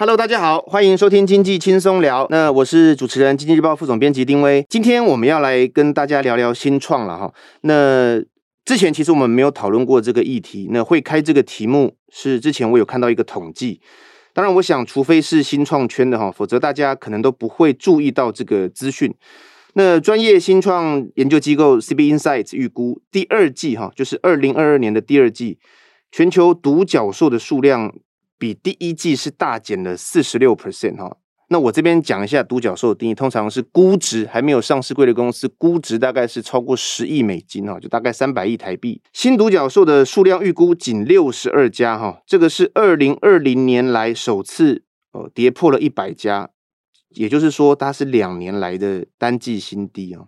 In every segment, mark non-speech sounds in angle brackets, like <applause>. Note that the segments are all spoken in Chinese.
Hello，大家好，欢迎收听经济轻松聊。那我是主持人，经济日报副总编辑丁威。今天我们要来跟大家聊聊新创了哈。那之前其实我们没有讨论过这个议题。那会开这个题目是之前我有看到一个统计。当然，我想除非是新创圈的哈，否则大家可能都不会注意到这个资讯。那专业新创研究机构 CB Insights 预估，第二季哈，就是二零二二年的第二季，全球独角兽的数量比第一季是大减了四十六 percent 哈。那我这边讲一下独角兽的定义，通常是估值还没有上市贵的公司，估值大概是超过十亿美金哈，就大概三百亿台币。新独角兽的数量预估仅六十二家哈，这个是二零二零年来首次哦跌破了一百家，也就是说它是两年来的单季新低啊。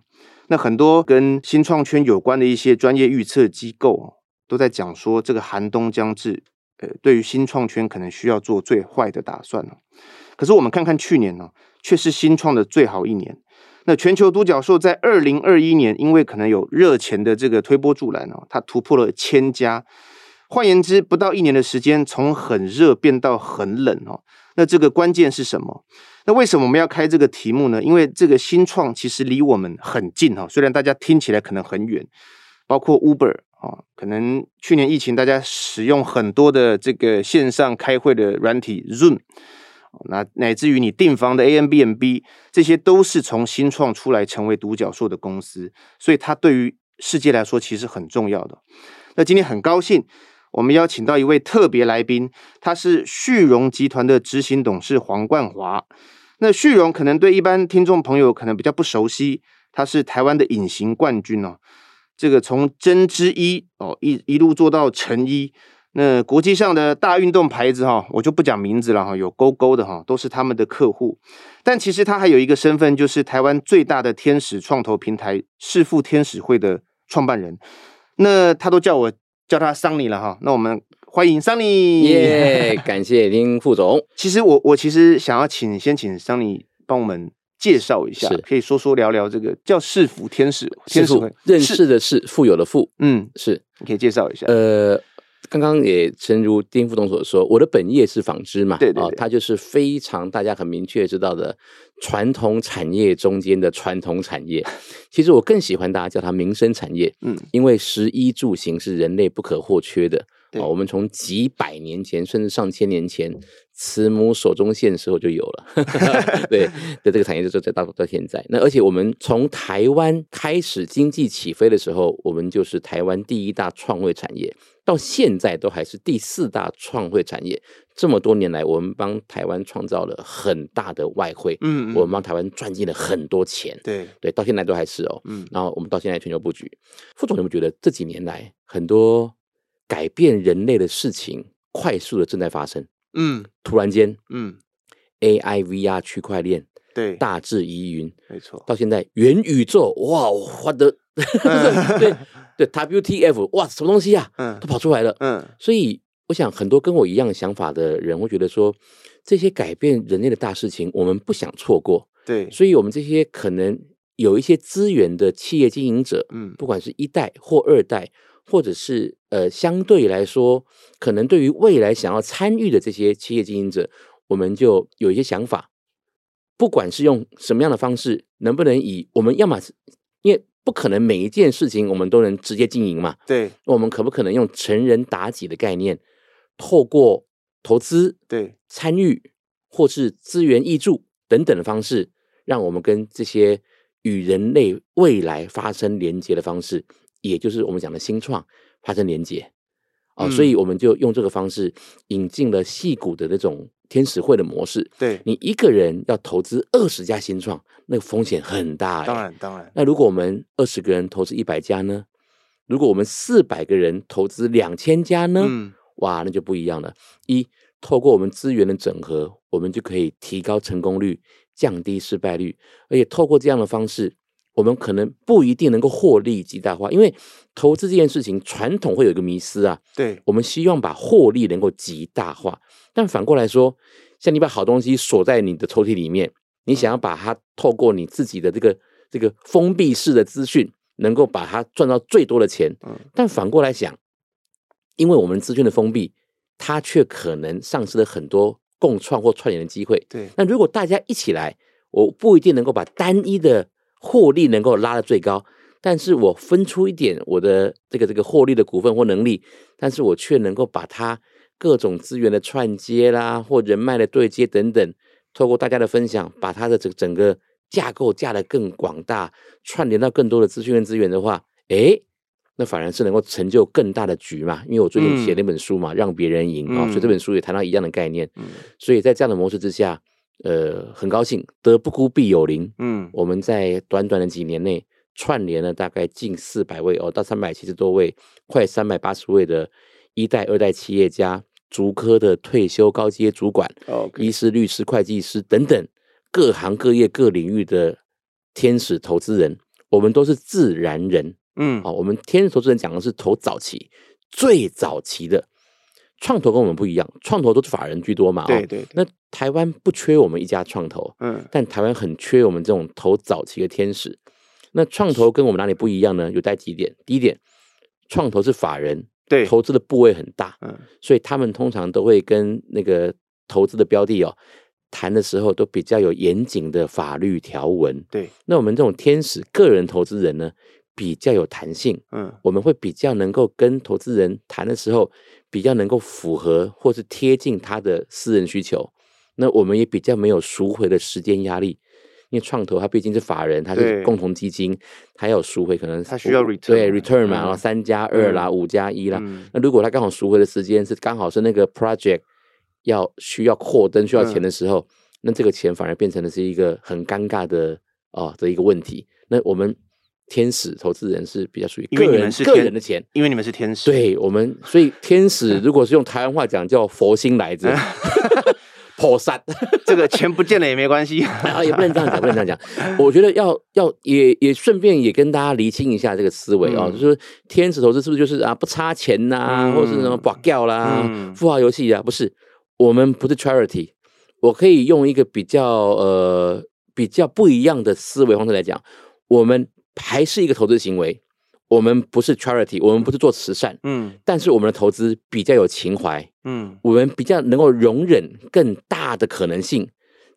那很多跟新创圈有关的一些专业预测机构都在讲说，这个寒冬将至，呃，对于新创圈可能需要做最坏的打算了。可是我们看看去年呢，却是新创的最好一年。那全球独角兽在二零二一年，因为可能有热钱的这个推波助澜哦，它突破了千家。换言之，不到一年的时间，从很热变到很冷哦。那这个关键是什么？那为什么我们要开这个题目呢？因为这个新创其实离我们很近哈，虽然大家听起来可能很远，包括 Uber 啊，可能去年疫情大家使用很多的这个线上开会的软体 Zoom。那乃至于你订房的 Airbnb，这些都是从新创出来成为独角兽的公司，所以它对于世界来说其实很重要的。那今天很高兴，我们邀请到一位特别来宾，他是旭荣集团的执行董事黄冠华。那旭荣可能对一般听众朋友可能比较不熟悉，他是台湾的隐形冠军哦，这个从针织衣哦一一路做到成衣。那国际上的大运动牌子哈，我就不讲名字了哈，有勾勾的哈，都是他们的客户。但其实他还有一个身份，就是台湾最大的天使创投平台世富天使会的创办人。那他都叫我叫他桑尼了哈。那我们欢迎桑尼。耶，<laughs> 感谢丁副总。其实我我其实想要请先请桑尼帮我们介绍一下，可以说说聊聊这个叫识富天使天使会，认识的是，富有的富。嗯，是，你可以介绍一下。呃。刚刚也诚如丁副总所说，我的本业是纺织嘛，对对，对，哦，它就是非常大家很明确知道的传统产业中间的传统产业。<laughs> 其实我更喜欢大家叫它民生产业，嗯，因为食衣住行是人类不可或缺的。哦，我们从几百年前甚至上千年前，慈母手中线的时候就有了，<laughs> 对，的这个产业就在到到现在。那而且我们从台湾开始经济起飞的时候，我们就是台湾第一大创汇产业。到现在都还是第四大创汇产业，这么多年来，我们帮台湾创造了很大的外汇，嗯，嗯，我们帮台湾赚进了很多钱，对对，到现在都还是哦，嗯，然后我们到现在全球布局，副总有没有觉得这几年来很多改变人类的事情快速的正在发生？嗯，突然间，嗯，AI、VR、区块链，对，大智疑云，没错，到现在元宇宙，哇，我的，<laughs> 对。对，WTF，哇，什么东西啊？嗯，都跑出来了。嗯，所以我想，很多跟我一样想法的人会觉得说，这些改变人类的大事情，我们不想错过。对，所以我们这些可能有一些资源的企业经营者，嗯，不管是一代或二代，或者是呃，相对来说，可能对于未来想要参与的这些企业经营者，我们就有一些想法，不管是用什么样的方式，能不能以我们要么是因为。不可能每一件事情我们都能直接经营嘛？对，我们可不可能用成人达己的概念，透过投资、对参与或是资源挹注等等的方式，让我们跟这些与人类未来发生连接的方式，也就是我们讲的新创发生连接。哦，所以我们就用这个方式引进了矽谷的那种。天使会的模式，对，你一个人要投资二十家新创，那个风险很大欸。当然，当然。那如果我们二十个人投资一百家呢？如果我们四百个人投资两千家呢？嗯，哇，那就不一样了。一，透过我们资源的整合，我们就可以提高成功率，降低失败率。而且透过这样的方式，我们可能不一定能够获利极大化，因为投资这件事情传统会有一个迷思啊。对，我们希望把获利能够极大化。但反过来说，像你把好东西锁在你的抽屉里面，你想要把它透过你自己的这个这个封闭式的资讯，能够把它赚到最多的钱。嗯但反过来想，因为我们资讯的封闭，它却可能丧失了很多共创或串联的机会。对，那如果大家一起来，我不一定能够把单一的获利能够拉得最高，但是我分出一点我的这个这个获利的股份或能力，但是我却能够把它各种资源的串接啦，或人脉的对接等等，透过大家的分享，把它的整整个架构架得更广大，串联到更多的资讯跟资源的话，诶。那反而是能够成就更大的局嘛？因为我最近写那本书嘛，嗯、让别人赢哦，所以这本书也谈到一样的概念。嗯、所以在这样的模式之下，呃，很高兴得不孤必有邻。嗯，我们在短短的几年内串联了大概近四百位哦，到三百七十多位，快三百八十位的一代、二代企业家、竹科的退休高阶主管.医师、律师、会计师等等各行各业各领域的天使投资人，我们都是自然人。嗯，好，我们天使投资人讲的是投早期最早期的创投，跟我们不一样，创投都是法人居多嘛。对对。那台湾不缺我们一家创投，嗯，但台湾很缺我们这种投早期的天使。那创投跟我们哪里不一样呢？有带几点。第一点，创投是法人，对，投资的部位很大，嗯，所以他们通常都会跟那个投资的标的哦谈的时候都比较有严谨的法律条文。对。那我们这种天使个人投资人呢？比较有弹性，嗯，我们会比较能够跟投资人谈的时候，比较能够符合或是贴近他的私人需求。那我们也比较没有赎回的时间压力，因为创投它毕竟是法人，它是共同基金，它要赎回可能它需要 return 对 return 嘛，然后三加二啦，五加一啦。那如果它刚好赎回的时间是刚好是那个 project 要需要扩增需要钱的时候，那这个钱反而变成的是一个很尴尬的哦的一个问题。那我们。天使投资人是比较属于个人个人的钱，因为你们是天使。对我们，所以天使如果是用台湾话讲，叫佛心来着，<laughs> 破散。这个钱不见了也没关系啊，也不能这样讲，不能这样讲。我觉得要要也也顺便也跟大家厘清一下这个思维啊，就是天使投资是不是就是啊不差钱呐，或者是什么保掉啦、富豪游戏啊？不是，我们不是 charity。我可以用一个比较呃比较不一样的思维方式来讲，我们。还是一个投资行为，我们不是 charity，我们不是做慈善，嗯，但是我们的投资比较有情怀，嗯，我们比较能够容忍更大的可能性，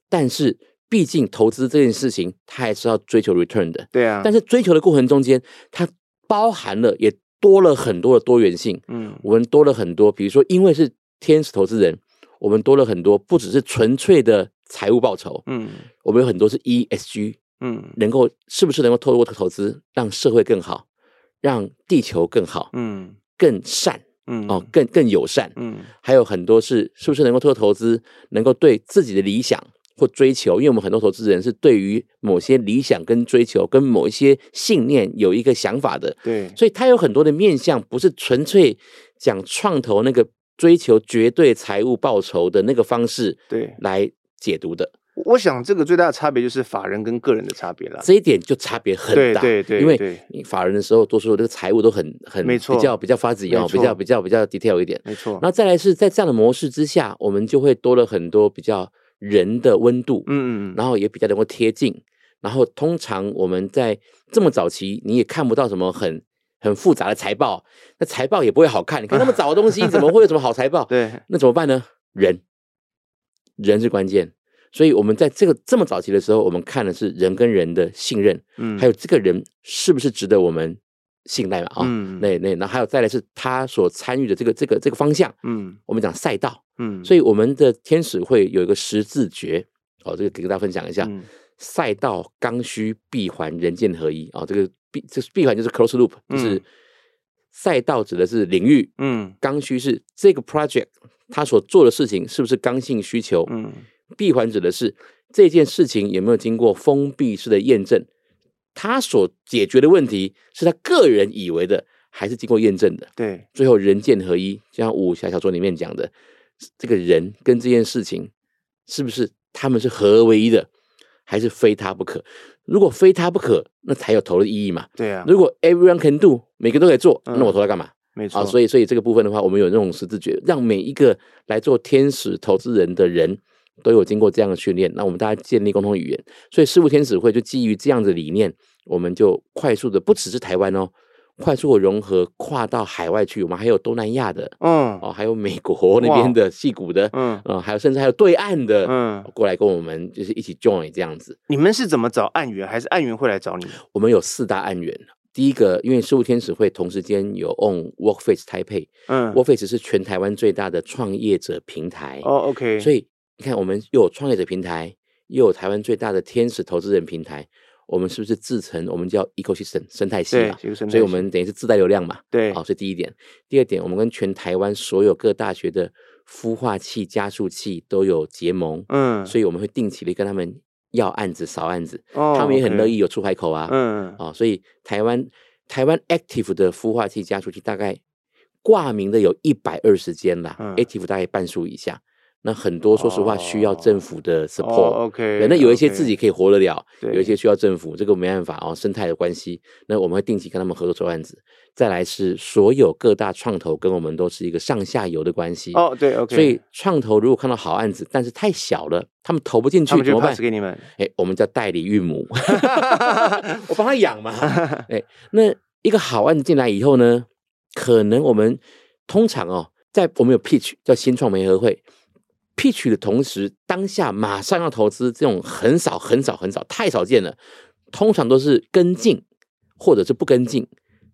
但是毕竟投资这件事情，它还是要追求 return 的，对啊，但是追求的过程中间，它包含了也多了很多的多元性，嗯，我们多了很多，比如说因为是天使投资人，我们多了很多，不只是纯粹的财务报酬，嗯，我们有很多是 ESG。嗯，能够是不是能够透过投资让社会更好，让地球更好，嗯，更善，嗯，哦，更更友善，嗯，还有很多是是不是能够透过投资能够对自己的理想或追求，因为我们很多投资人是对于某些理想跟追求跟某一些信念有一个想法的，对，所以他有很多的面向，不是纯粹讲创投那个追求绝对财务报酬的那个方式，对，来解读的。我想这个最大的差别就是法人跟个人的差别了，这一点就差别很大。对对对，因为你法人的时候，多数这个财务都很很没错，比较比较 fuzzy 哦，比较比较比较 detail 一点。没错。然后再来是在这样的模式之下，我们就会多了很多比较人的温度，嗯嗯，然后也比较能够贴近。然后通常我们在这么早期，你也看不到什么很很复杂的财报，那财报也不会好看。你看那么早的东西，怎么会有什么好财报？<laughs> 对，那怎么办呢？人，人是关键。所以，我们在这个这么早期的时候，我们看的是人跟人的信任，嗯，还有这个人是不是值得我们信赖嘛？啊，嗯，那那那还有再来是他所参与的这个这个这个方向，嗯，我们讲赛道，嗯，所以我们的天使会有一个十字诀，哦，这个给大家分享一下，嗯，赛道刚需闭环人剑合一，哦，这个闭这闭环就是 close loop，就是赛道指的是领域，嗯，刚需是这个 project 他所做的事情是不是刚性需求，嗯。闭环指的是这件事情有没有经过封闭式的验证，他所解决的问题是他个人以为的，还是经过验证的？对，最后人剑合一，就像武侠小说里面讲的，这个人跟这件事情是不是他们是合而为一的，还是非他不可？如果非他不可，那才有投的意义嘛？对啊。如果 everyone can do，每个都可以做，那我投它干嘛？没错。啊，所以所以这个部分的话，我们有那种十字诀，让每一个来做天使投资人的人。都有经过这样的训练，那我们大家建立共同语言，所以识富天使会就基于这样的理念，我们就快速的不只是台湾哦，快速的融合跨到海外去，我们还有东南亚的，嗯，哦，还有美国 <laughs> 那边的矽谷的，嗯，呃，还有甚至还有对岸的，嗯，过来跟我们就是一起 join 这样子。你们是怎么找案源，还是案源会来找你？我们有四大案源。第一个，因为事务天使会同时间有 on Workface Taipei，嗯，Workface 是全台湾最大的创业者平台。哦，OK。所以你看，我们又有创业者平台，又有台湾最大的天使投资人平台。我们是不是自成我们叫 ecosystem 生态系嘛？所以我们等于是自带流量嘛？对，好，这是第一点。第二点，我们跟全台湾所有各大学的孵化器、加速器都有结盟，嗯，所以我们会定期的跟他们要案子、扫案子，哦、他们也很乐意有出海口啊，嗯，哦，所以台湾台湾 active 的孵化器、加速器大概挂名的有一百二十间啦、嗯、，active 大概半数以下。那很多说实话需要政府的 support，OK，、oh, 那有一些自己可以活得了.有一些需要政府，这个没办法哦，生态的关系。那我们会定期跟他们合作做案子。再来是所有各大创投跟我们都是一个上下游的关系哦，oh, 对，OK。所以创投如果看到好案子，但是太小了，他们投不进去怎么办？给你们，哎、欸，我们叫代理孕母，<laughs> 我帮他养嘛。哎、欸，那一个好案子进来以后呢，可能我们通常哦，在我们有 pitch 叫新创媒合会。Pitch 的同时，当下马上要投资，这种很少很少很少，太少见了。通常都是跟进，或者是不跟进，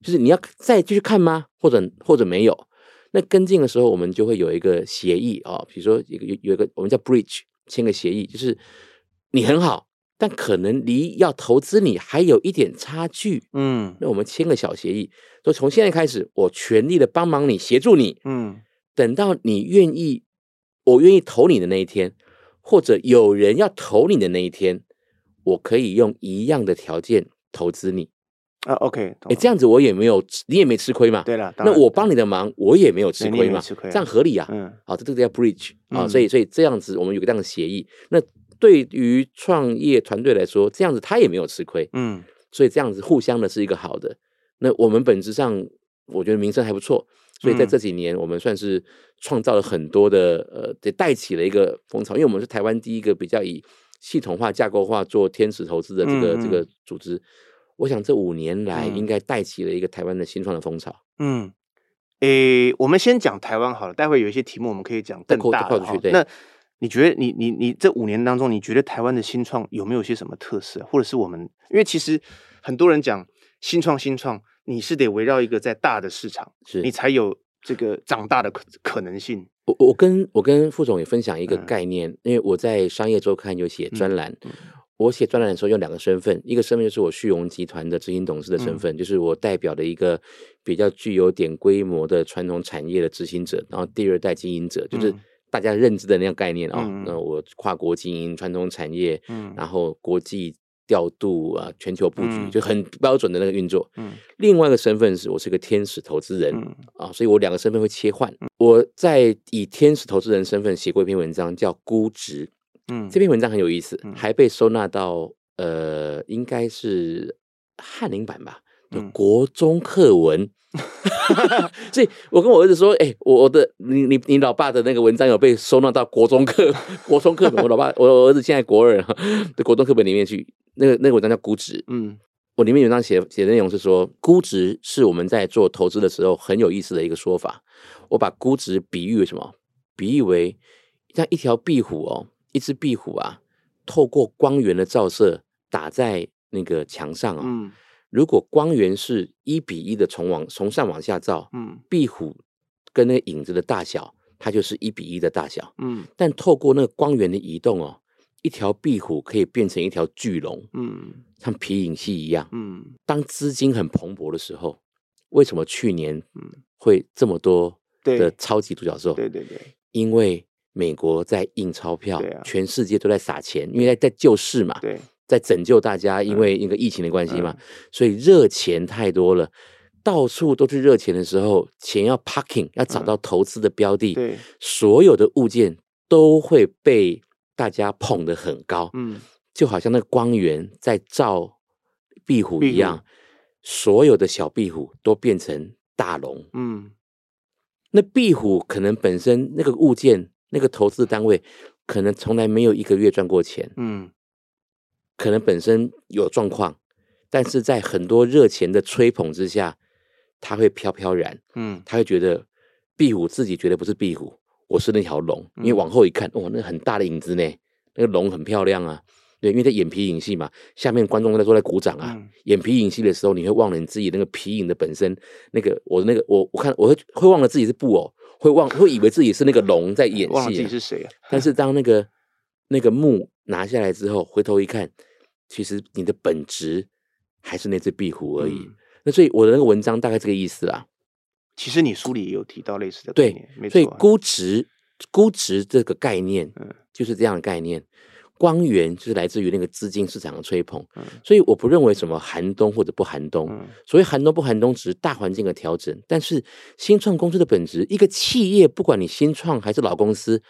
就是你要再继续看吗？或者或者没有？那跟进的时候，我们就会有一个协议啊、哦，比如说有有有一个我们叫 bridge，签个协议，就是你很好，但可能离要投资你还有一点差距。嗯，那我们签个小协议，说从现在开始，我全力的帮忙你，协助你。嗯，等到你愿意。我愿意投你的那一天，或者有人要投你的那一天，我可以用一样的条件投资你啊。OK，哎、欸，这样子我也没有，你也没吃亏嘛。对了，那我帮你的忙，我也没有吃亏嘛，吃亏啊、这样合理啊。嗯，好，这这个叫 bridge 啊、嗯，所以所以这样子我们有个这样的协议。那对于创业团队来说，这样子他也没有吃亏。嗯，所以这样子互相的是一个好的。那我们本质上，我觉得名声还不错。所以在这几年，我们算是创造了很多的呃，得带起了一个风潮。因为我们是台湾第一个比较以系统化、架构化做天使投资的这个、嗯、这个组织。我想这五年来应该带起了一个台湾的新创的风潮。嗯，诶，我们先讲台湾好了，待会有一些题目我们可以讲更大的。那你觉得你你你这五年当中，你觉得台湾的新创有没有些什么特色，或者是我们？因为其实很多人讲新创，新创。你是得围绕一个在大的市场，是你才有这个长大的可可能性。我我跟我跟副总也分享一个概念，嗯、因为我在商业周刊有写专栏、嗯，我写专栏的时候用两个身份，一个身份就是我旭荣集团的执行董事的身份、嗯，就是我代表的一个比较具有点规模的传统产业的执行者，然后第二代经营者，就是大家认知的那样概念哦。那我跨国经营传统产业，嗯，然后国际。调度啊，全球布局、嗯、就很标准的那个运作。嗯，另外一个身份是我是个天使投资人、嗯、啊，所以我两个身份会切换、嗯。我在以天使投资人身份写过一篇文章，叫《估值》。嗯，这篇文章很有意思，嗯、还被收纳到呃，应该是翰林版吧的国中课文。嗯、<laughs> 所以我跟我儿子说：“哎、欸，我的你你你老爸的那个文章有被收纳到国中课 <laughs> 国中课本。我老爸我儿子现在国二的国中课本里面去。”那个那个文章叫估值，嗯，我里面有章写写的内容是说，估值是我们在做投资的时候很有意思的一个说法。我把估值比喻为什么？比喻为像一条壁虎哦，一只壁虎啊，透过光源的照射打在那个墙上哦，嗯，如果光源是一比一的从往从上往下照，嗯，壁虎跟那个影子的大小，它就是一比一的大小，嗯，但透过那个光源的移动哦。一条壁虎可以变成一条巨龙，嗯，像皮影戏一样，嗯。当资金很蓬勃的时候，为什么去年会这么多的超级独角兽？对对对，因为美国在印钞票，全世界都在撒钱，因为在在救市嘛，对，在拯救大家，因为一个疫情的关系嘛，所以热钱太多了，到处都是热钱的时候，钱要 parking，要找到投资的标的，对，所有的物件都会被。大家捧得很高，嗯，就好像那个光源在照壁虎一样，所有的小壁虎都变成大龙，嗯，那壁虎可能本身那个物件，那个投资单位可能从来没有一个月赚过钱，嗯，可能本身有状况，但是在很多热钱的吹捧之下，他会飘飘然，嗯，他会觉得壁虎自己觉得不是壁虎，我是那条龙，因为往后一看，哇，那很大的影子呢，那个龙很漂亮啊。对，因为在眼皮影戏嘛，下面观众在都在鼓掌啊。嗯、演皮影戏的时候，你会忘了你自己那个皮影的本身，那个我的那个我我看我会会忘了自己是布偶，会忘会以为自己是那个龙在演戏，忘了自己是谁啊？但是当那个那个幕拿下来之后，回头一看，其实你的本质还是那只壁虎而已。嗯、那所以我的那个文章大概这个意思啦。其实你书里也有提到类似的概念，对，没错、啊。所以估值估值这个概念，嗯，就是这样的概念。光源就是来自于那个资金市场的吹捧，嗯、所以我不认为什么寒冬或者不寒冬。嗯、所谓寒冬不寒冬，只是大环境的调整。但是新创公司的本质，一个企业不管你新创还是老公司，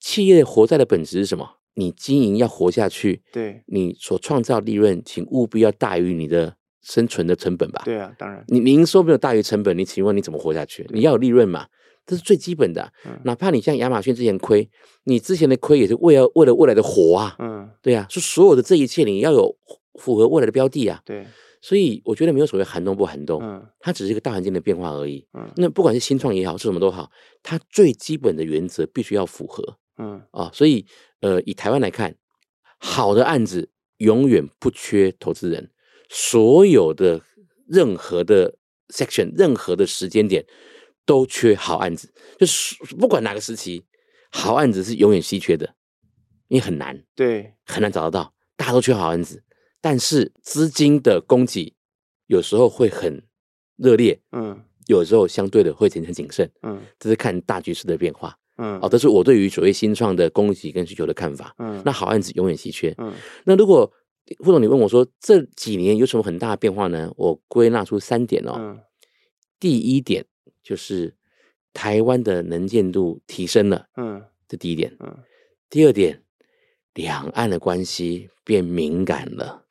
企业活在的本质是什么？你经营要活下去，对，你所创造利润，请务必要大于你的生存的成本吧？对啊，当然，你营收没有大于成本，你请问你怎么活下去？你要有利润嘛？这是最基本的，嗯、哪怕你像亚马逊之前亏，你之前的亏也是为了为了未来的活啊，嗯，对啊，是所有的这一切你要有符合未来的标的啊，对，所以我觉得没有所谓寒冬不寒冬，嗯，它只是一个大环境的变化而已，嗯，那不管是新创也好，是什么都好，它最基本的原则必须要符合，嗯。啊，所以呃，以台湾来看，好的案子永远不缺投资人，所有的任何的 section，任何的时间点。都缺好案子，就是不管哪个时期，好案子是永远稀缺的，因为很难，对，很难找得到。大家都缺好案子，但是资金的供给有时候会很热烈，嗯，有时候相对的会变成谨慎，嗯，这是看大局势的变化，嗯，哦，这是我对于所谓新创的供给跟需求的看法，嗯，那好案子永远稀缺，嗯，那如果副总你问我说这几年有什么很大的变化呢？我归纳出三点哦，嗯，第一点。就是台湾的能见度提升了，嗯，这第一点，嗯，第二点，两岸的关系变敏感了，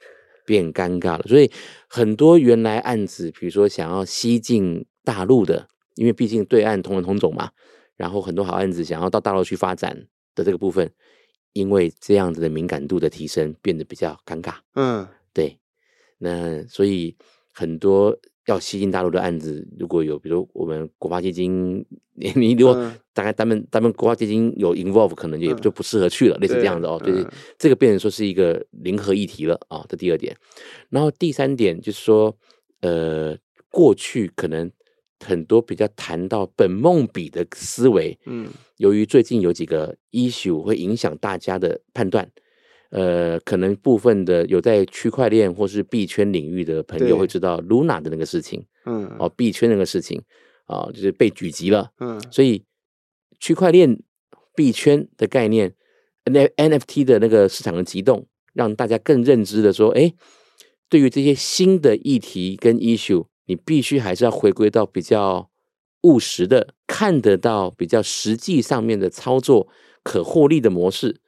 变尴尬了，所以很多原来案子，比如说想要西进大陆的，因为毕竟对岸同文同种嘛，然后很多好案子想要到大陆去发展的这个部分，因为这样子的敏感度的提升，变得比较尴尬，嗯，对，那所以很多。要吸进大陆的案子，如果有，比如我们国发基金，你 <laughs> 你如果大概他们他们国发基金有 involve，可能也就不适合去了，类似这样子哦。就是这个变成说是一个零和议题了啊。这第二点，然后第三点就是说，呃，过去可能很多比较谈到本梦比的思维，嗯，由于最近有几个 issue 会影响大家的判断。呃，可能部分的有在区块链或是币圈领域的朋友会知道 Luna 的那个事情，嗯，哦，币圈那个事情啊，哦，就是被狙击了，嗯，所以区块链币圈的概念，NFT 的那个市场的激动，让大家更认知的说，哎，对于这些新的议题跟 issue，你必须还是要回归到比较务实的，看得到比较实际上面的操作可获利的模式。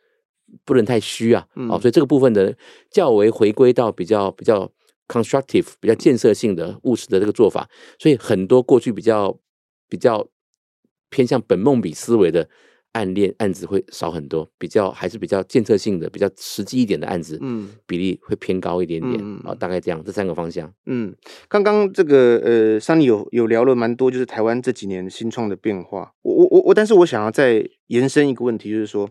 不能太虚啊，嗯、哦，所以这个部分的较为回归到比较比较 constructive、比较建设性的务实的这个做法，所以很多过去比较比较偏向本梦比思维的案恋案子会少很多，比较还是比较建设性的、比较实际一点的案子，嗯，比例会偏高一点点啊、嗯哦，大概这样，这三个方向。嗯，刚刚这个呃，桑尼有有聊了蛮多，就是台湾这几年新创的变化。我我我我，但是我想要再延伸一个问题，就是说。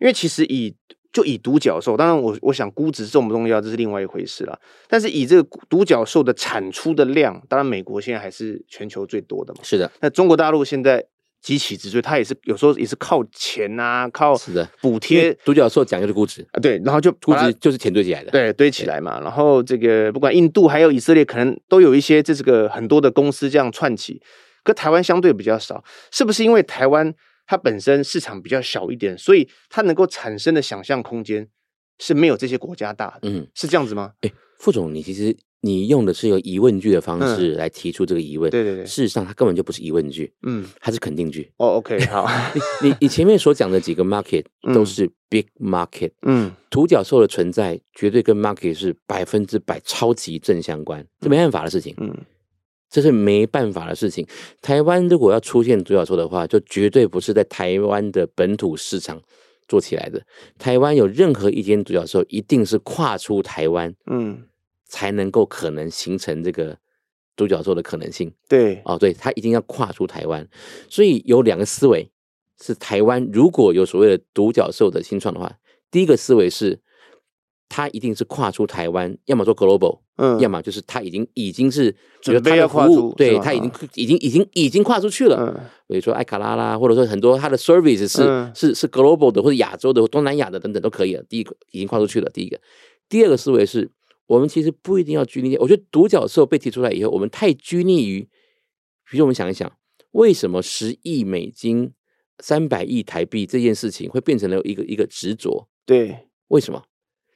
因为其实以就以独角兽，当然我我想估值重不重要，这是另外一回事了。但是以这个独角兽的产出的量，当然美国现在还是全球最多的嘛。是的。那中国大陆现在急起直追，它也是有时候也是靠钱啊，靠是的补贴。独角兽讲究的估值啊，对，然后就估值就是钱堆起来的，对，堆起来嘛。然后这个不管印度还有以色列，可能都有一些这是个很多的公司这样串起，跟台湾相对比较少，是不是因为台湾？它本身市场比较小一点，所以它能够产生的想象空间是没有这些国家大的。嗯，是这样子吗？哎，副总，你其实你用的是有疑问句的方式来提出这个疑问。对对对，事实上它根本就不是疑问句，嗯，它是肯定句。哦，OK，<laughs> 好，你你前面所讲的几个 market 都是 big market，嗯，独角兽的存在绝对跟 market 是百分之百超级正相关，这没办法的事情。嗯。这是没办法的事情。台湾如果要出现独角兽的话，就绝对不是在台湾的本土市场做起来的。台湾有任何一间独角兽，一定是跨出台湾，嗯，才能够可能形成这个独角兽的可能性。对，哦，对，他一定要跨出台湾，所以有两个思维是台湾如果有所谓的独角兽的新创的话，第一个思维是。他一定是跨出台湾，要么做 global，嗯，要么就是他已经已经是准备要跨出，对他已经已经已经已经跨出去了。嗯，比如说艾卡拉啦，或者说很多他的 service 是、嗯、是是 global 的，或者亚洲的、东南亚的等等都可以了。第一个已经跨出去了，第一个，第二个思维是我们其实不一定要拘泥。我觉得独角兽被提出来以后，我们太拘泥于，比如说我们想一想，为什么十亿美金、三百亿台币这件事情会变成了一个一个执着？对，为什么？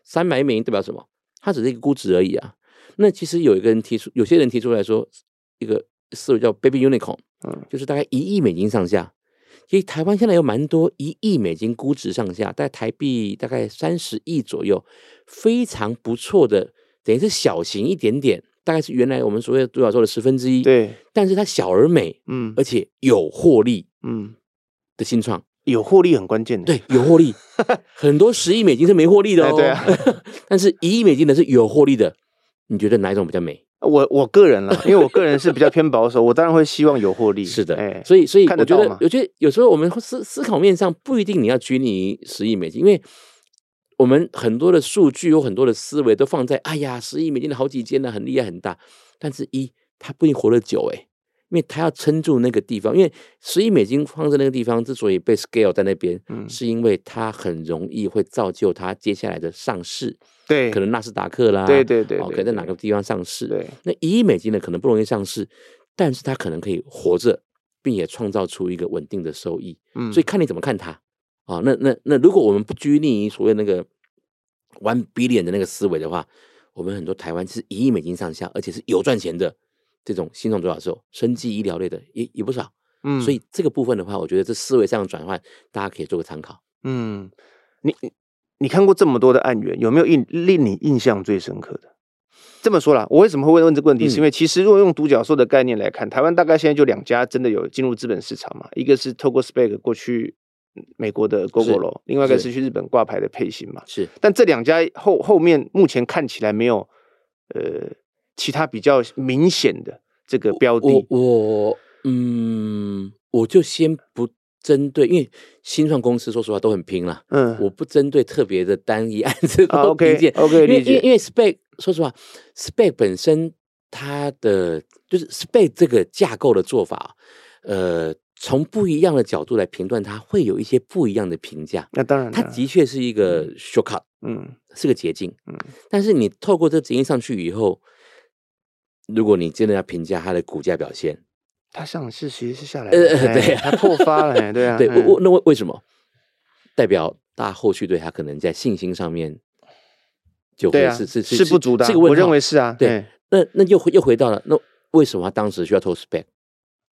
三百亿美金代表什么？它只是一个估值而已啊。那其实有一个人提出，有些人提出来说，一个思维叫 Baby Unicorn，嗯，就是大概一亿美金上下。其实台湾现在有蛮多一亿美金估值上下，大概台币大概三十亿左右，非常不错的，等于是小型一点点，大概是原来我们所谓的独角兽的十分之一。对，但是它小而美，嗯，而且有获利，嗯，的新创。有获利很关键的，对，有获利，<laughs> 很多十亿美金是没获利的哦。对啊，<laughs> 但是一亿美金的是有获利的，你觉得哪一种比较美？<laughs> 我我个人啦，因为我个人是比较偏保守，我当然会希望有获利。是的，哎，所以所以我觉得，我觉得有时候我们思思考面上不一定你要拘泥十亿美金，因为我们很多的数据有很多的思维都放在，哎呀，十亿美金的好几间呢，很厉害很大，但是一它不一定活得久，哎。因为他要撑住那个地方，因为十亿美金放在那个地方之所以被 scale 在那边，嗯，是因为它很容易会造就它接下来的上市，对，可能纳斯达克啦，对对对，哦，可能在哪个地方上市，对，那一亿美金呢可能不容易上市，但是它可能可以活着，并且创造出一个稳定的收益，嗯，所以看你怎么看它啊，哦，那那那如果我们不拘泥于所谓那个 one billion 的那个思维的话，我们很多台湾是一亿美金上下，而且是有赚钱的。这种新创独角兽，生技医疗类的也也不少，嗯，所以这个部分的话，我觉得这思维上的转换，大家可以做个参考。嗯，你你看过这么多的案源，有没有印令你印象最深刻的？这么说啦，我为什么会问这个问题？嗯、是因为其实如果用独角兽的概念来看，台湾大概现在就两家真的有进入资本市场嘛，一个是透过 SPAC 过去美国的 Gogoro，另外一个是。去日本挂牌的配型嘛，是。但这两家后后面目前看起来没有，呃。其他比较明显的这个标的，我，我嗯，我就先不针对，因为新创公司说实话都很拼了，嗯，我不针对特别的单一案子都评鉴，OK，因为因为因为 SPAC 说实话，SPAC 本身它的就是 SPAC 这个架构的做法，呃，从不一样的角度来评断，它会有一些不一样的评价。那当然，它的确是一个 shortcut，嗯，是个捷径，嗯，但是你透过这捷径上去以后。如果你真的要评价它的股价表现，它上市其实是下来的，呃，对，它破发了，对啊，对，我我那为为什么？代表大家后续对它可能在信心上面就会是是是不足的，这个我认为是啊，对，那那又又回到了，那为什么他当时需要投 SPAC？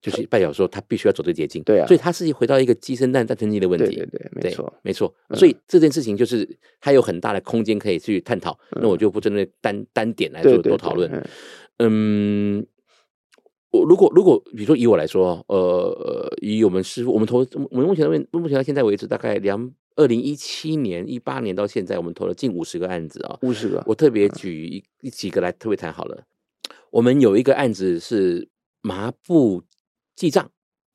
就是拜小说他必须要走这捷径，对啊，所以他是回到一个鸡生蛋蛋生鸡的问题，对对对，没错没错，所以这件事情就是它有很大的空间可以去探讨，那我就不针对单单点来做多讨论。嗯，我如果如果比如说以我来说，呃，以我们师傅，我们投我们目前到目前到现在为止，大概两二零一七年、一八年到现在，我们投了近五十个案子啊，五十个。我特别举一、嗯、几个来特别谈好了。我们有一个案子是麻布记账，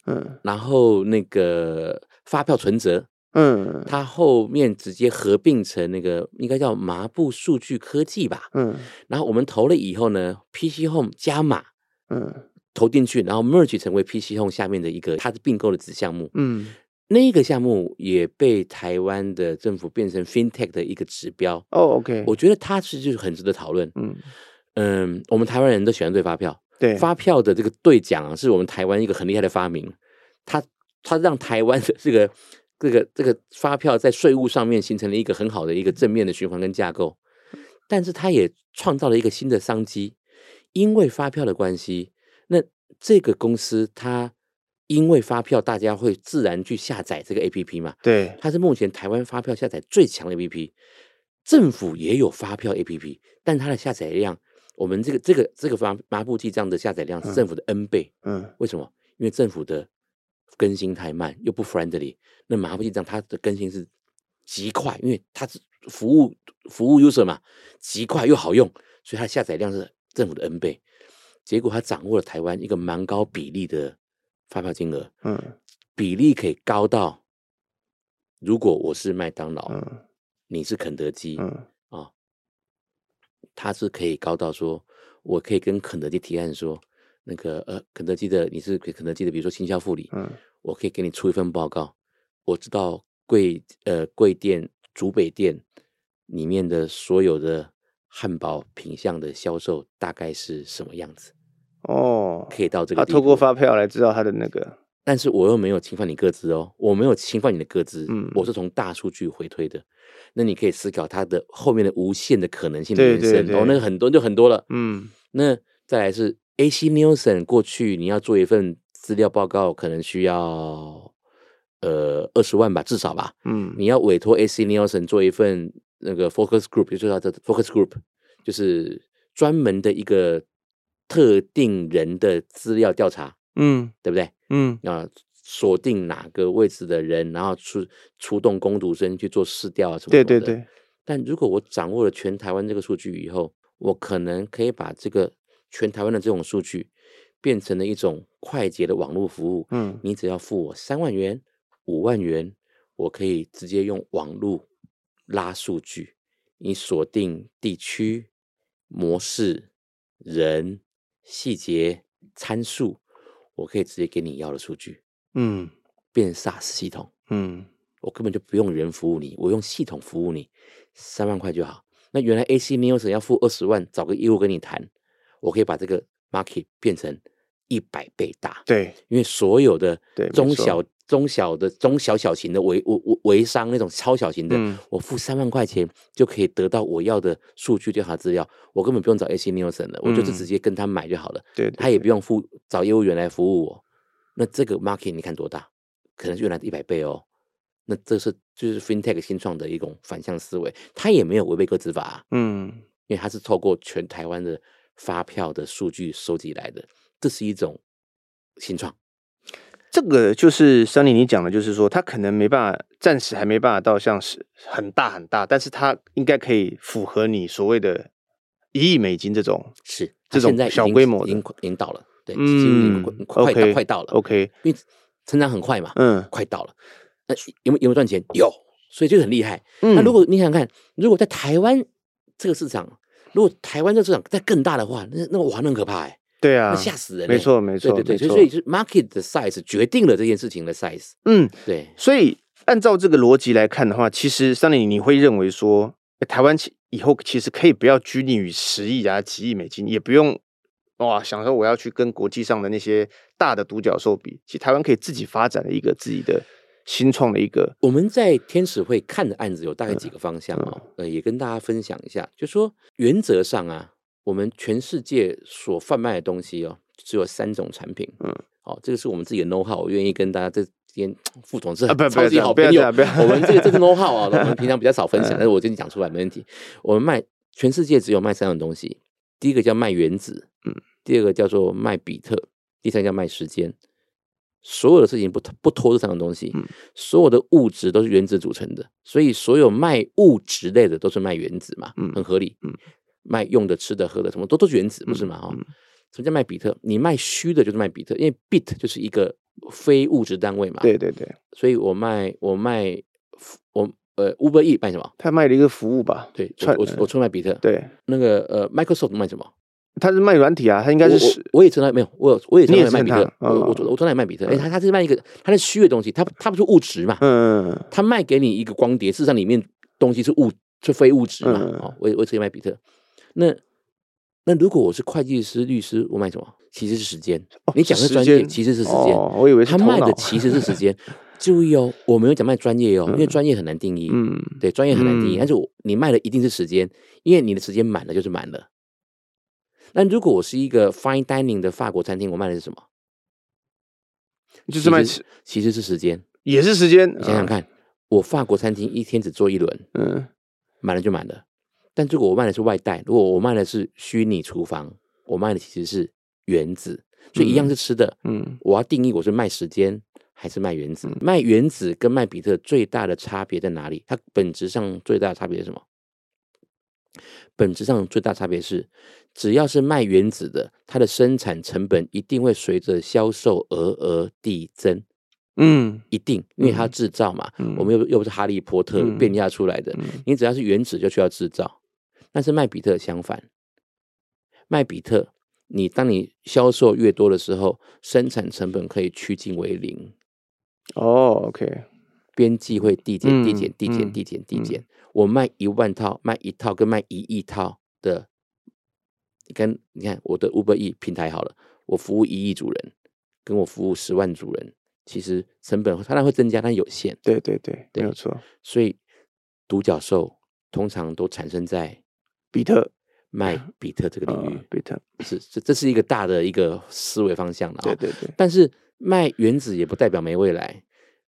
嗯，然后那个发票存折。嗯，它后面直接合并成那个应该叫麻布数据科技吧。嗯，然后我们投了以后呢，PC Home 加码，嗯，投进去，然后 merge 成为 PC Home 下面的一个它的并购的子项目。嗯，那个项目也被台湾的政府变成 FinTech 的一个指标。哦，OK，我觉得它是就是很值得讨论。嗯嗯，我们台湾人都喜欢对发票，对发票的这个兑奖啊，是我们台湾一个很厉害的发明。它它让台湾的这个。这个这个发票在税务上面形成了一个很好的一个正面的循环跟架构，但是它也创造了一个新的商机，因为发票的关系，那这个公司它因为发票，大家会自然去下载这个 APP 嘛？对，它是目前台湾发票下载最强的 APP，政府也有发票 APP，但它的下载量，我们这个这个这个发麻布记账的下载量是政府的 N 倍，嗯，嗯，为什么？因为政府的。更新太慢又不 friendly，那麻布记账它的更新是极快，因为它是服务服务 user 嘛，极快又好用，所以它的下载量是政府的 N 倍。结果他掌握了台湾一个蛮高比例的发票金额，嗯，比例可以高到，如果我是麦当劳，嗯，你是肯德基，嗯，啊，他是可以高到说，我可以跟肯德基提案说，那个呃，肯德基的你是肯德基的，比如说行销副理，嗯，我可以给你出一份报告，我知道贵呃贵店、竹北店里面的所有的汉堡品相的销售大概是什么样子，哦，可以到这个他透过发票来知道他的那个。但是我又没有侵犯你个资哦，我没有侵犯你的个资，嗯，我是从大数据回推的。那你可以思考它的后面的无限的可能性的延伸，对对对哦，那个很多就很多了，嗯。那再来是 AC Nielsen，过去你要做一份资料报告，可能需要呃二十万吧，至少吧，嗯，你要委托 AC Nielsen 做一份那个 Focus Group，就是它的 Focus Group，就是专门的一个特定人的资料调查，嗯，对不对？嗯，啊，锁定哪个位置的人，然后出出动工读生去做试调啊什么的。对对对。但如果我掌握了全台湾这个数据以后，我可能可以把这个全台湾的这种数据变成了一种快捷的网络服务。嗯，你只要付我三万元、五万元，我可以直接用网络拉数据，你锁定地区、模式、人、细节、参数。我可以直接给你要的数据，嗯，变 SaaS 系统，嗯，我根本就不用人服务你，我用系统服务你，三万块就好。那原来 AC Nielsen 要付二十万，找个业务跟你谈，我可以把这个 market 变成一百倍大。对，因为所有的中小、对中小的、中小小型的微微微商那种超小型的，嗯、我付三万块钱就可以得到我要的数据调查资料，我根本不用找 AC Nielsen 了，我就是直接跟他买就好了。对，对，对，他也不用付找业务员来服务我。那这个 market 你看多大？可能是原来的一百倍哦。那这是就是 FinTech 新创的一种反向思维，他也没有违背个资法啊，嗯，因为他是透过全台湾的发票的数据收集来的，这是一种新创。这个就是桑尼你讲的，就是说他可能没办法，暂时还没办法到像是很大很大，但是他应该可以符合你所谓的一亿美金这种是这种小规模的，已经已经到了，对，嗯，快到 okay, 快到了，OK，因为成长很快嘛，嗯，快到了，那有没有有没有赚钱？有，所以就很厉害。嗯，那如果你想想看，如果在台湾这个市场，如果台湾这个市场再更大的话，那那哇，那很可怕哎。对啊，吓死人！没错，没错，对对对，所以是 market 的 size 决定了这件事情的 size。嗯，对。所以按照这个逻辑来看的话，其实 Sunny 你会认为说，台湾以后其实可以不要拘泥于十亿啊、几亿美金，也不用哇想说我要去跟国际上的那些大的独角兽比。其实台湾可以自己发展的一个自己的新创的一个。我们在天使会看的案子有大概几个方向啊、哦，呃，也跟大家分享一下，就说原则上啊。我们全世界所贩卖的东西哦，只有三种产品。嗯，好、哦，这个是我们自己的 know how，我愿意跟大家这边副总是超级好朋友。我们这个这个 know how 啊，<laughs> 我们平常比较少分享，但是我今天讲出来没问题。我们卖全世界只有卖三种东西，第一个叫卖原子，嗯，第二个叫做卖比特，第三个叫卖时间。所有的事情不不脱这三种东西，嗯，所有的物质都是原子组成的，所以所有卖物质类的都是卖原子嘛，嗯，很合理，嗯。卖用的、吃的、喝的，什么都都是原子，不是吗？哈、嗯，什么叫卖比特？你卖虚的，就是卖比特，因为 bit 就是一个非物质单位嘛。对对对，所以我卖我卖我呃 Uber E 卖什么？他卖了一个服务吧？对，我我我出卖比特。对，那个呃 Microsoft 卖什么？他是卖软体啊，他应该是我，我也知道没有，我我也知道卖比特，哦、我我我从哪里卖比特？哎、嗯，他他是卖一个他是虚的东西，他他不是物质嘛？嗯，他卖给你一个光碟，事实上里面东西是物是非物质嘛？嗯、哦，我我直接卖比特。那那如果我是会计师、律师，我卖什么？其实是时间。哦、你讲的专业其实是时间。哦，我以为是他卖的其实是时间。注意哦，我没有讲卖专业哦，嗯、因为专业很难定义。嗯，对，专业很难定义。嗯、但是我你卖的一定是时间，因为你的时间满了就是满了。那如果我是一个 fine dining 的法国餐厅，我卖的是什么？就是卖其，其实是时间，也是时间。你想想看，嗯、我法国餐厅一天只做一轮，嗯，满了就满了。但如果我卖的是外带，如果我卖的是虚拟厨房，我卖的其实是原子，所以一样是吃的。嗯，我要定义我是卖时间还是卖原子？嗯、卖原子跟卖比特最大的差别在哪里？它本质上最大的差别是什么？本质上最大差别是，只要是卖原子的，它的生产成本一定会随着销售额而递增。嗯，一定，因为它制造嘛，嗯、我们又又不是哈利波特变压出来的，嗯、你只要是原子就需要制造。但是卖比特相反，卖比特，你当你销售越多的时候，生产成本可以趋近为零。哦，OK，边际会递减、递减、递减、递减、递减。我卖一万套，卖一套跟卖一亿套的，跟你看我的 Uber E 平台好了，我服务一亿主人，跟我服务十万主人。其实成本当然会增加，但有限。对对对，对没有错。所以独角兽通常都产生在比特卖 <laughs> 比特这个领域。呃、比特是这这是一个大的一个思维方向了。对对对。但是卖原子也不代表没未来。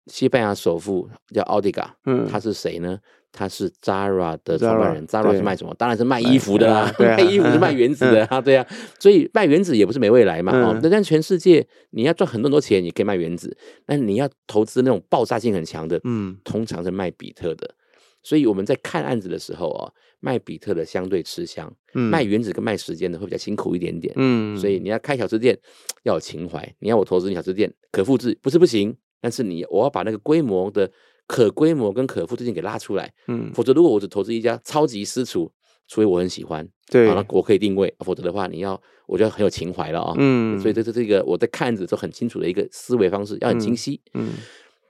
西班牙首富叫奥迪嘎，嗯，他是谁呢？他是 Zara 的创办人，Zara 是卖什么？当然是卖衣服的啦。卖衣服是卖原子的啊，对啊。所以卖原子也不是没未来嘛。哦，那但全世界你要赚很多很多钱，你可以卖原子。但你要投资那种爆炸性很强的，嗯，通常是卖比特的。所以我们在看案子的时候啊，卖比特的相对吃香，卖原子跟卖时间的会比较辛苦一点点。嗯，所以你要开小吃店要有情怀，你要我投资你小吃店可复制不是不行，但是你我要把那个规模的。可规模跟可复制性给拉出来，嗯，否则如果我只投资一家超级私厨，除非我很喜欢，对，那我可以定位，否则的话，你要我觉得很有情怀了啊，嗯，所以这是这个我在看案子都很清楚的一个思维方式，要很清晰，嗯，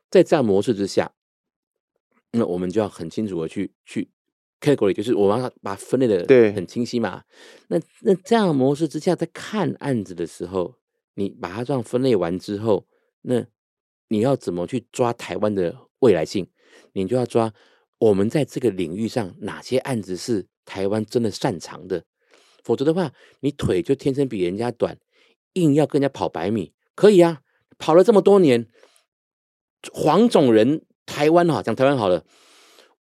在这样模式之下，那我们就要很清楚的去去 category，就是我们要把它分类的对。很清晰嘛，那那这样模式之下，在看案子的时候，你把它这样分类完之后，那你要怎么去抓台湾的？未来性，你就要抓我们在这个领域上哪些案子是台湾真的擅长的，否则的话，你腿就天生比人家短，硬要跟人家跑百米，可以啊，跑了这么多年，黄种人台湾哈，讲台湾好了，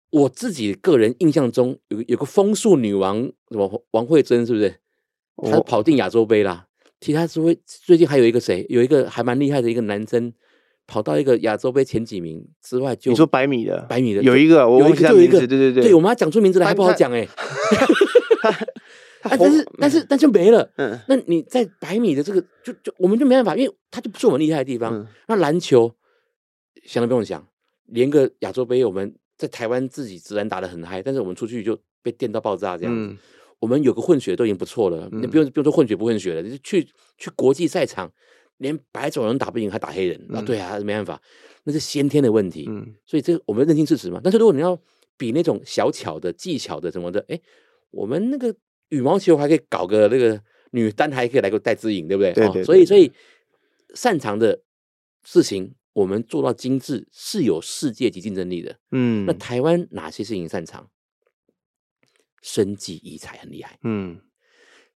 我自己个人印象中有有个风速女王什么王慧珍是不是？她跑进亚洲杯啦，其他是会最近还有一个谁？有一个还蛮厉害的一个男生。跑到一个亚洲杯前几名之外，就你说百米的，百米的有一个，我忘记他名字，对对对，对我们要讲出名字来还不好讲 <laughs> 哎，但是但是但就没了。嗯，那你在百米的这个，就就我们就没办法，因为他就不是我们厉害的地方。那篮球想都不用想，连个亚洲杯，我们在台湾自己自然打的很嗨，但是我们出去就被电到爆炸这样子。我们有个混血都已经不错了，你不用不用说混血不混血了，就去去国际赛场。连白种人打不赢，还打黑人、嗯、啊？对啊，没办法，那是先天的问题。嗯，所以这个我们认清事实嘛。但是如果你要比那种小巧的技巧的什么的，哎，我们那个羽毛球还可以搞个那个女单，还可以来个戴资颖，对不对？对，对，对，对、哦、所以所以擅长的事情，我们做到精致是有世界级竞争力的。嗯，那台湾哪些事情擅长？生技医材很厉害。嗯。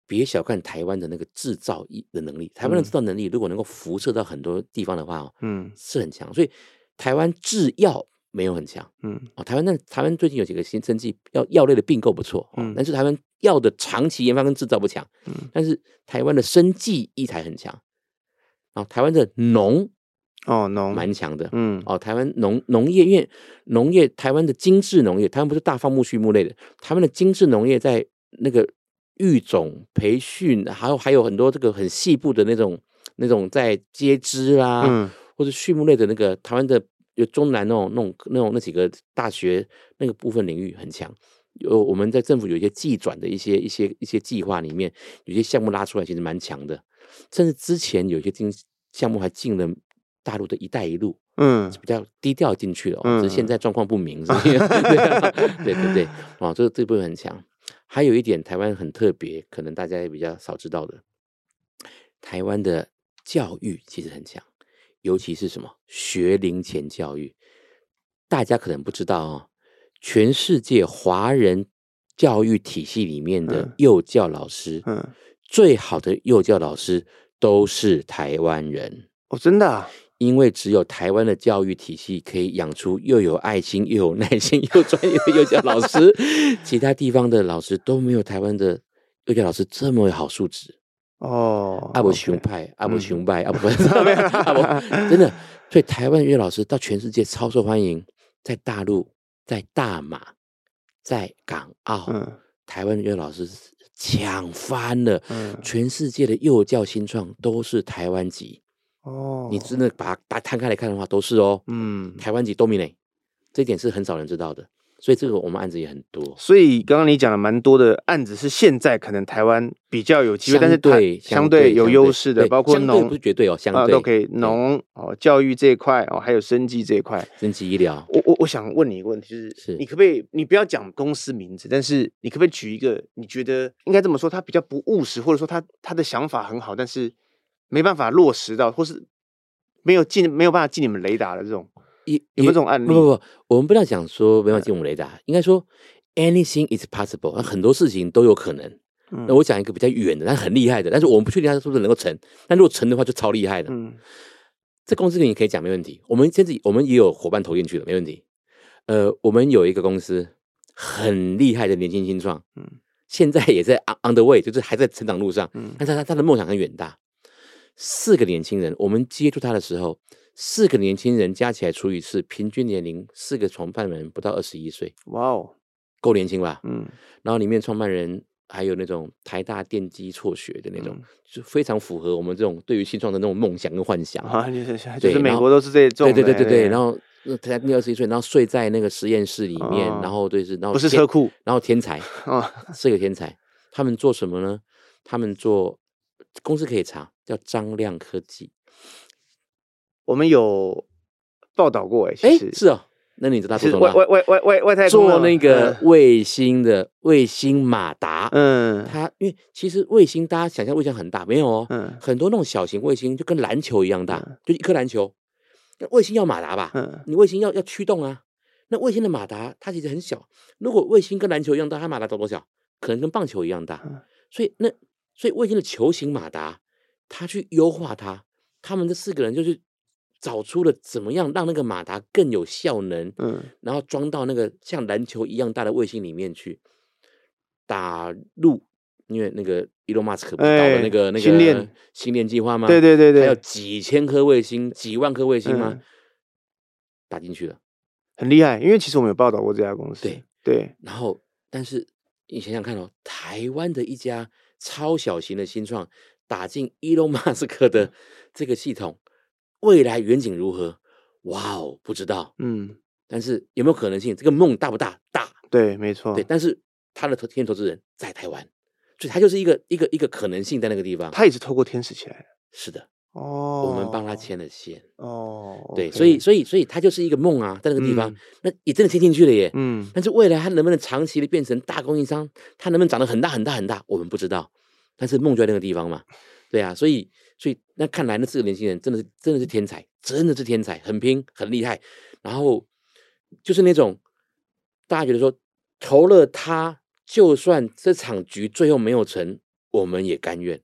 别小看台湾的那个制造的能力，台湾的制造能力如果能够辐射到很多地方的话，嗯，是很强。所以台湾制药没有很强，嗯，哦，台湾那台湾最近有几个新生技药药类的并购不错，嗯，但是台湾药的长期研发跟制造不强，嗯，但是台湾的生技医材很强，哦，台湾的农哦农蛮强的，嗯，哦，台湾农农业因为农业台湾的精致农业，台湾不是大放牧畜牧类的，台湾的精致农业在那个。育种培训，还有还有很多这个很细部的那种那种在接枝啦，嗯、或者畜牧类的那个台湾的有中南那种那种那种那几个大学那个部分领域很强。有我们在政府有一些技转的一些一些一些计划里面，有些项目拉出来其实蛮强的。甚至之前有些经项目还进了大陆的一带一路，嗯，比较低调进去了，嗯、只是现在状况不明，是不是？对对对对，哦，这这部分很强。还有一点，台湾很特别，可能大家也比较少知道的，台湾的教育其实很强，尤其是什么学龄前教育，大家可能不知道哦。全世界华人教育体系里面的幼教老师，嗯，嗯，最好的幼教老师都是台湾人哦，真的啊。因为只有台湾的教育体系可以养出又有爱心又有耐心又专业的幼教老师，<laughs> 其他地方的老师都没有台湾的幼教老师这么好素质哦。阿伯雄派，阿伯雄派，阿伯阿伯，真的，所以台湾幼教老师到全世界超受欢迎，在大陆，在大马，在港澳，嗯、台湾幼老师抢翻了，嗯，全世界的幼教新创都是台湾籍哦，你真的把它摊开来看的话，都是哦，嗯，台湾籍 dominate，这一点是很少人知道的。所以这个我们案子也很多，所以刚刚你讲了蛮多的案子，是现在可能台湾比较有机会，但是对相对有优势的，包括农不是绝对哦，相对、啊、都可以农哦，教育这一块哦，还有生计这一块，生计医疗。我我我想问你一个问题，就是，是你可不可以，你不要讲公司名字，但是你可不可以举一个你觉得应该这么说，他比较不务实，或者说他他的想法很好，但是没办法落实到，或是没有进没有办法进你们雷达的这种。有没有这种案例？不不不，我们不要讲说没办法进我们雷达，应该说 anything is possible，很多事情都有可能。嗯、那我讲一个比较远的，但很厉害的，但是我们不确定它是不是能够成。但如果成的话，就超厉害的。嗯，这公司你可以讲没问题。我们现在我们也有伙伴投进去了，没问题。呃，我们有一个公司很厉害的年轻新创，嗯，现在也在 on the way，就是还在成长路上。嗯，但是他他的梦想很远大。四个年轻人，我们接触他的时候。四个年轻人加起来除以四，平均年龄四个创办人不到二十一岁。哇哦，够年轻吧？嗯。然后里面创办人还有那种台大电机辍学的那种，嗯、就非常符合我们这种对于新创的那种梦想跟幻想。啊，就是美国都是这种。对对对对对。然后台大二十一岁，然后睡在那个实验室里面，哦、然后对是，然后不是车库，然后天才啊，哦、是个天才。他们做什么呢？他们做公司可以查，叫张亮科技。我们有报道过哎，哎是哦，那你知道他做什么？外外外外外外太空做那个卫星的卫星马达，嗯，它因为其实卫星大家想象卫星很大，没有哦，嗯，很多那种小型卫星就跟篮球一样大，就一颗篮球。那卫星要马达吧？嗯，你卫星要要驱动啊，那卫星的马达它其实很小。如果卫星跟篮球一样大，它马达多多小？可能跟棒球一样大。所以那所以卫星的球形马达，他去优化它，他们这四个人就是。找出了怎么样让那个马达更有效能，嗯，然后装到那个像篮球一样大的卫星里面去打入，因为那个伊隆马斯克不是搞了那个、欸、那个星链星链计划吗？对对对对，还有几千颗卫星、几万颗卫星吗？嗯、打进去了，很厉害。因为其实我们有报道过这家公司，对对。然后，但是你想想看哦，台湾的一家超小型的新创打进伊隆马斯克的这个系统。未来远景如何？哇哦，不知道。嗯，但是有没有可能性？这个梦大不大？大。对，没错。对，但是他的投天使投资人在台湾，所以他就是一个一个一个可能性在那个地方。他也是透过天使起来的。是的。哦。我们帮他牵了线。哦。对，所以所以所以他就是一个梦啊，在那个地方，嗯、那也真的听进去了耶。嗯。但是未来他能不能长期的变成大供应商？他能不能长得很大很大很大？我们不知道。但是梦就在那个地方嘛。对啊，所以。所以那看来那四个年轻人真的是真的是天才，真的是天才，很拼很厉害。然后就是那种大家觉得说投了他，就算这场局最后没有成，我们也甘愿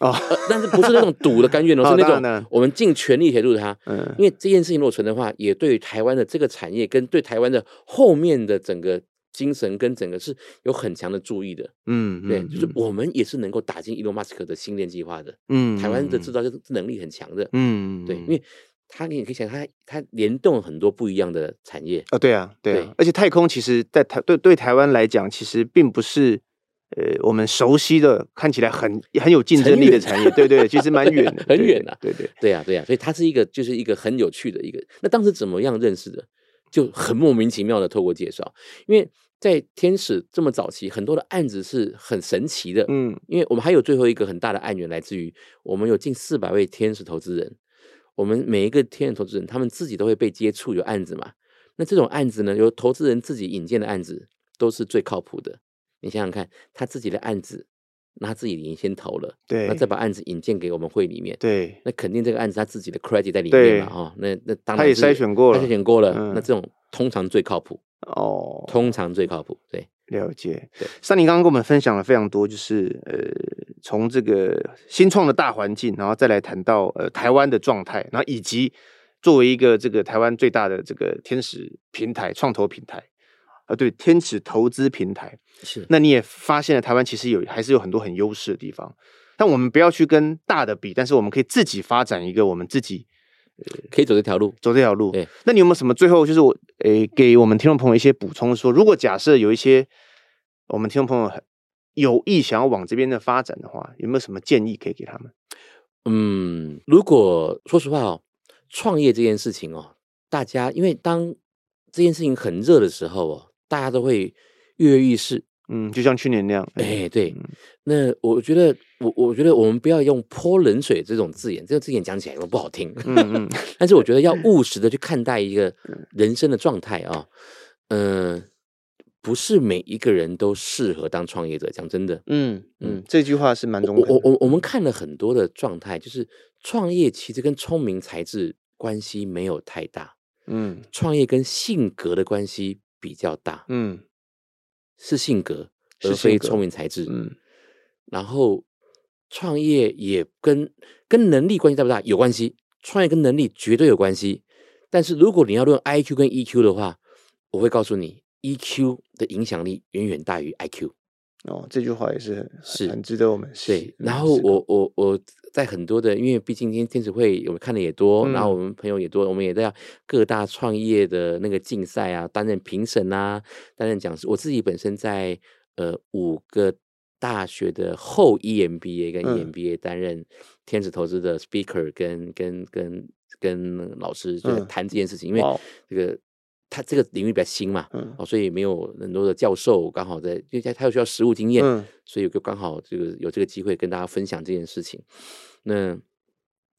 哦、呃。但是不是那种赌的甘愿哦，<laughs> 是那种我们尽全力协助他。嗯，因为这件事情如果存的话，也对于台湾的这个产业跟对台湾的后面的整个。精神跟整个是有很强的注意的，嗯，对，嗯、就是我们也是能够打进伊隆马斯克的星链计划的，嗯，台湾的制造能力很强的，嗯，对，因为他你可以想，他他联动很多不一样的产业，哦，对啊，对啊，对，而且太空其实在台对对台湾来讲，其实并不是呃我们熟悉的，看起来很很有竞争力的产业，对，对对，其实蛮远的，<laughs> 很远的，对对对，对啊对啊，所以它是一个就是一个很有趣的一个，那当时怎么样认识的？就很莫名其妙的透过介绍，因为。在天使这么早期，很多的案子是很神奇的，嗯，因为我们还有最后一个很大的案源来自于我们有近四百位天使投资人，我们每一个天使投资人，他们自己都会被接触有案子嘛，那这种案子呢，由投资人自己引荐的案子都是最靠谱的。你想想看，他自己的案子，那他自己已经先投了，对，那再把案子引荐给我们会里面，对，那肯定这个案子他自己的 credit 在里面嘛，哈，那那当然他也筛选过了，筛选过了，那这种通常最靠谱。哦，通常最靠谱，对，了解。对，珊妮刚刚跟我们分享了非常多，就是呃，从这个新创的大环境，然后再来谈到呃台湾的状态，然后以及作为一个这个台湾最大的这个天使平台、创投平台，啊、呃，对，天使投资平台是。那你也发现了台湾其实有还是有很多很优势的地方，但我们不要去跟大的比，但是我们可以自己发展一个我们自己。可以走这条路，走这条路。对，那你有没有什么最后就是我诶给我们听众朋友一些补充说，说如果假设有一些我们听众朋友很有意想要往这边的发展的话，有没有什么建议可以给他们？嗯，如果说实话哦，创业这件事情哦，大家因为当这件事情很热的时候哦，大家都会跃跃欲试。嗯，就像去年那样。哎、欸，对。嗯、那我觉得，我我觉得我们不要用泼冷水这种字眼，这个字眼讲起来又不好听。嗯嗯。<laughs> 但是我觉得要务实的去看待一个人生的状态啊。嗯、呃，不是每一个人都适合当创业者。讲真的。嗯嗯，嗯，这句话是蛮中肯的。我我我们看了很多的状态，就是创业其实跟聪明才智关系没有太大。嗯。创业跟性格的关系比较大。嗯。是性格，而非聪明才智。嗯，然后创业也跟跟能力关系大不大？有关系，创业跟能力绝对有关系。但是如果你要论 IQ 跟 EQ 的话，我会告诉你，EQ 的影响力远远大于 IQ。哦，这句话也是很是很值得我们对。然后我我我在很多的，因为毕竟今天天使会我们看的也多，嗯，然后我们朋友也多，我们也在各大创业的那个竞赛啊，担任评审啊，担任讲师。我自己本身在呃五个大学的后 EMBA 跟 EMBA 担任天使投资的 speaker，跟跟跟跟老师就谈这件事情，嗯，因为这个。他这个领域比较新嘛，嗯，哦，所以没有很多的教授刚好在，因为他又需要实务经验，嗯，所以就刚好这个有这个机会跟大家分享这件事情。那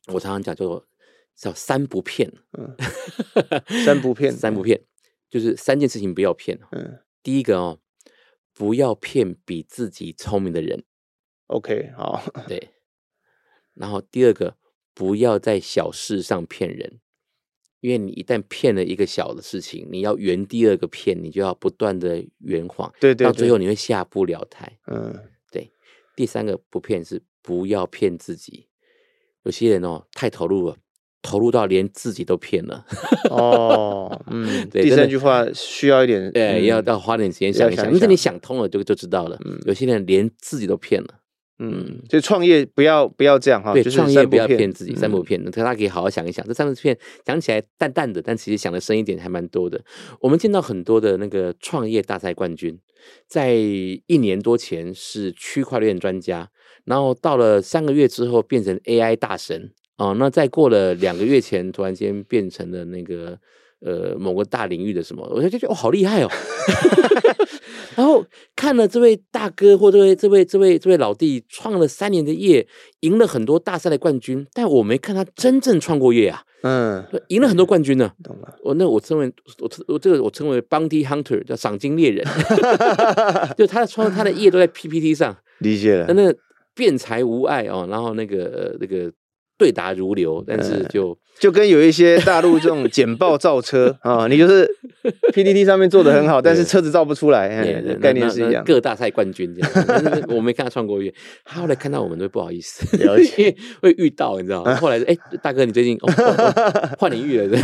我常常讲叫做叫三不骗，嗯，<laughs> 三不骗，三不骗，就是三件事情不要骗，嗯，第一个哦，不要骗比自己聪明的人，OK，好，<laughs> 对，然后第二个，不要在小事上骗人。因为你一旦骗了一个小的事情，你要圆第二个骗，你就要不断的圆谎，对，对对，到最后你会下不了台。嗯，对。第三个不骗是不要骗自己，有些人哦太投入了，投入到连自己都骗了。哦，嗯，<laughs> 对。第三句话需要一点，对，嗯、要要花点时间想一想。但是你想通了就就知道了。嗯，有些人连自己都骗了。嗯，就创业不要不要这样哈，对，就是、创业不要骗自己，三不骗。大家可以好好想一想，这三部片讲起来淡淡的，但其实想的深一点还蛮多的。我们见到很多的那个创业大赛冠军，在一年多前是区块链专家，然后到了三个月之后变成 AI 大神哦，那再过了两个月前，突然间变成了那个呃某个大领域的什么，我就觉得哦，好厉害哦。<laughs> 然后看了这位大哥或这位这位这位这位老弟创了三年的业，赢了很多大赛的冠军，但我没看他真正创过业啊。嗯，赢了很多冠军呢。懂了。我那我称为我我这个我称为 Bounty Hunter，叫赏金猎人。<laughs> 就他的创他的业都在 PPT 上。理解了。那辩才无碍哦，然后那个那个。对答如流，但是就、嗯、就跟有一些大陆这种简报造车 <laughs> 啊、哦，你就是 PPT 上面做的很好，但是车子造不出来，概念是一样。各大赛冠军这样，我没看他创过业，他后来看到我们都不好意思，<laughs> 因为会遇到你知道吗？后来哎，大哥你最近换领域了，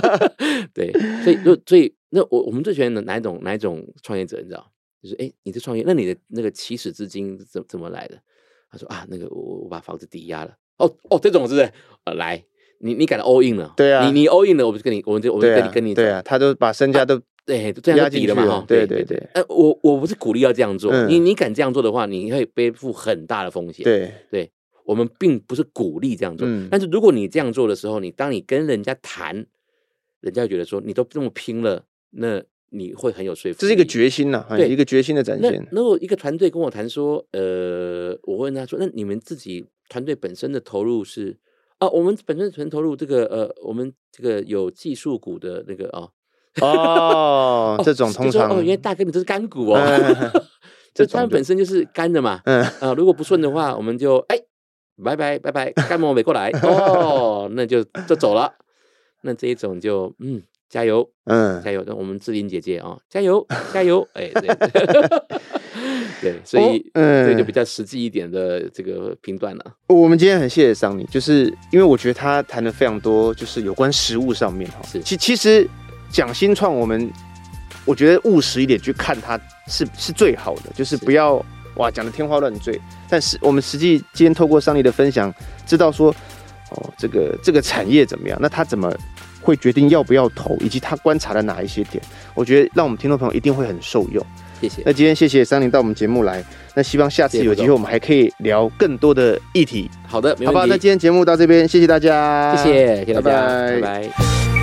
<laughs> 对，所以就所以那我我们最喜欢的哪一种哪一种创业者，你知道？就是哎，你这创业，那你的那个起始资金怎怎么来的？他说啊，那个我我把房子抵押了。哦哦，这种是不是？呃，来，你你敢 all in 了？对啊，你你 all in 了，我不是跟你，我们就我就跟你跟你对啊，他都把身家都对这样抵了嘛哈。对对对，呃，我我不是鼓励要这样做，你你敢这样做的话，你会背负很大的风险。对对，我们并不是鼓励这样做，但是如果你这样做的时候，你当你跟人家谈，人家觉得说你都这么拼了，那你会很有说服力。这是一个决心呐，对，一个决心的展现。那我一个团队跟我谈说，呃，我问他说，那你们自己团队本身的投入是？啊，我们本身纯投入这个呃，我们这个有技术股的那个哦 <laughs> 哦，这种通常哦，原来大哥你这是干股哦，<laughs> 这他们本身就是干的嘛，嗯啊，如果不顺的话，我们就哎拜拜拜拜，干毛没过来 <laughs> 哦，那就就走了，那这一种就嗯加油嗯加油，那我们志玲姐姐啊加油加油哎对。对，所以嗯，这就比较实际一点的这个评断了。我们今天很谢谢桑尼，就是因为我觉得他谈的非常多，就是有关食物上面哈。是，其其实讲新创，我们我觉得务实一点去看它是是最好的，就是不要哇讲的天花乱坠。但是我们实际今天透过桑尼的分享，知道说哦，这个这个产业怎么样？那他怎么会决定要不要投，以及他观察了哪一些点？我觉得让我们听众朋友一定会很受用。谢谢。那今天谢谢三林到我们节目来，那希望下次有机会我们还可以聊更多的议题。好的。好吧，那今天节目到这边，谢谢大家，谢谢，谢谢大家，拜拜。拜拜。